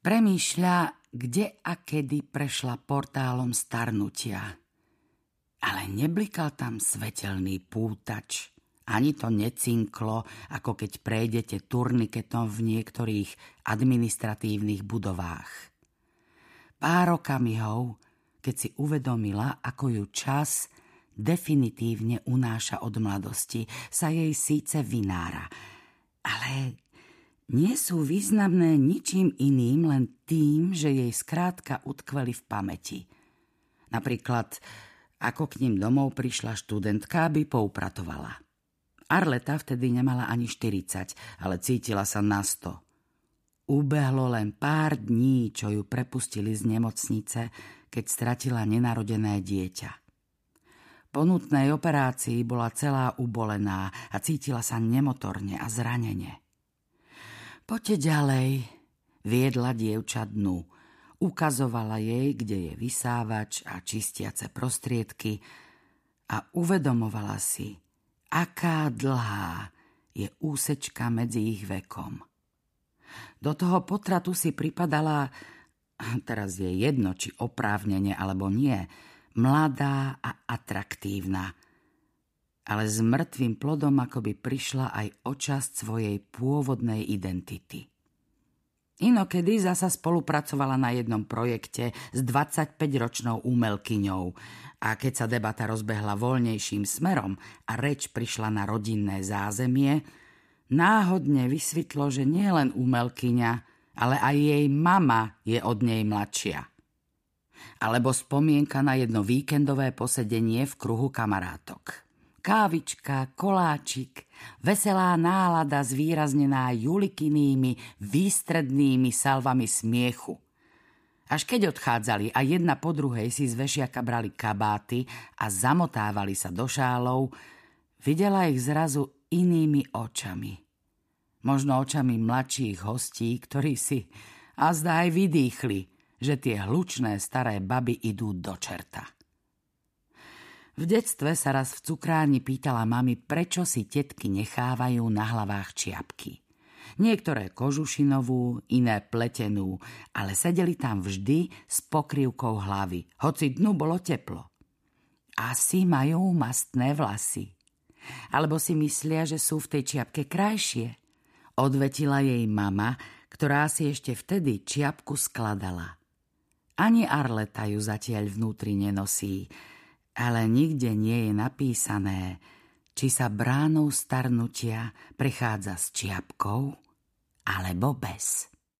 Premýšľa, kde a kedy prešla portálom starnutia. Ale neblikal tam svetelný pútač. Ani to necinklo, ako keď prejdete turniketom v niektorých administratívnych budovách. Pár okamihov, keď si uvedomila, ako ju čas definitívne unáša od mladosti, sa jej síce vynára, ale nie sú významné ničím iným, len tým, že jej skrátka utkveli v pamäti. Napríklad, ako k ním domov prišla študentka, aby poupratovala. Arleta vtedy nemala ani 40, ale cítila sa na 100. Ubehlo len pár dní, čo ju prepustili z nemocnice, keď stratila nenarodené dieťa. Po nutnej operácii bola celá ubolená a cítila sa nemotorne a zranene. Poďte ďalej, viedla dievča dnu. Ukazovala jej, kde je vysávač a čistiace prostriedky a uvedomovala si, aká dlhá je úsečka medzi ich vekom. Do toho potratu si pripadala, teraz je jedno, či oprávnene alebo nie, mladá a atraktívna – ale s mŕtvým plodom akoby prišla aj o časť svojej pôvodnej identity. Inokedy zasa spolupracovala na jednom projekte s 25-ročnou umelkyňou a keď sa debata rozbehla voľnejším smerom a reč prišla na rodinné zázemie, náhodne vysvetlo, že nie len umelkyňa, ale aj jej mama je od nej mladšia. Alebo spomienka na jedno víkendové posedenie v kruhu kamarátok kávička, koláčik, veselá nálada zvýraznená julikinými, výstrednými salvami smiechu. Až keď odchádzali a jedna po druhej si z vešiaka brali kabáty a zamotávali sa do šálov, videla ich zrazu inými očami. Možno očami mladších hostí, ktorí si a zdá aj vydýchli, že tie hlučné staré baby idú do čerta. V detstve sa raz v cukráni pýtala mami, prečo si tetky nechávajú na hlavách čiapky. Niektoré kožušinovú, iné pletenú, ale sedeli tam vždy s pokrývkou hlavy, hoci dnu bolo teplo. Asi majú mastné vlasy. Alebo si myslia, že sú v tej čiapke krajšie. Odvetila jej mama, ktorá si ešte vtedy čiapku skladala. Ani Arleta ju zatiaľ vnútri nenosí, ale nikde nie je napísané, či sa bránou starnutia prechádza s čiapkou alebo bez.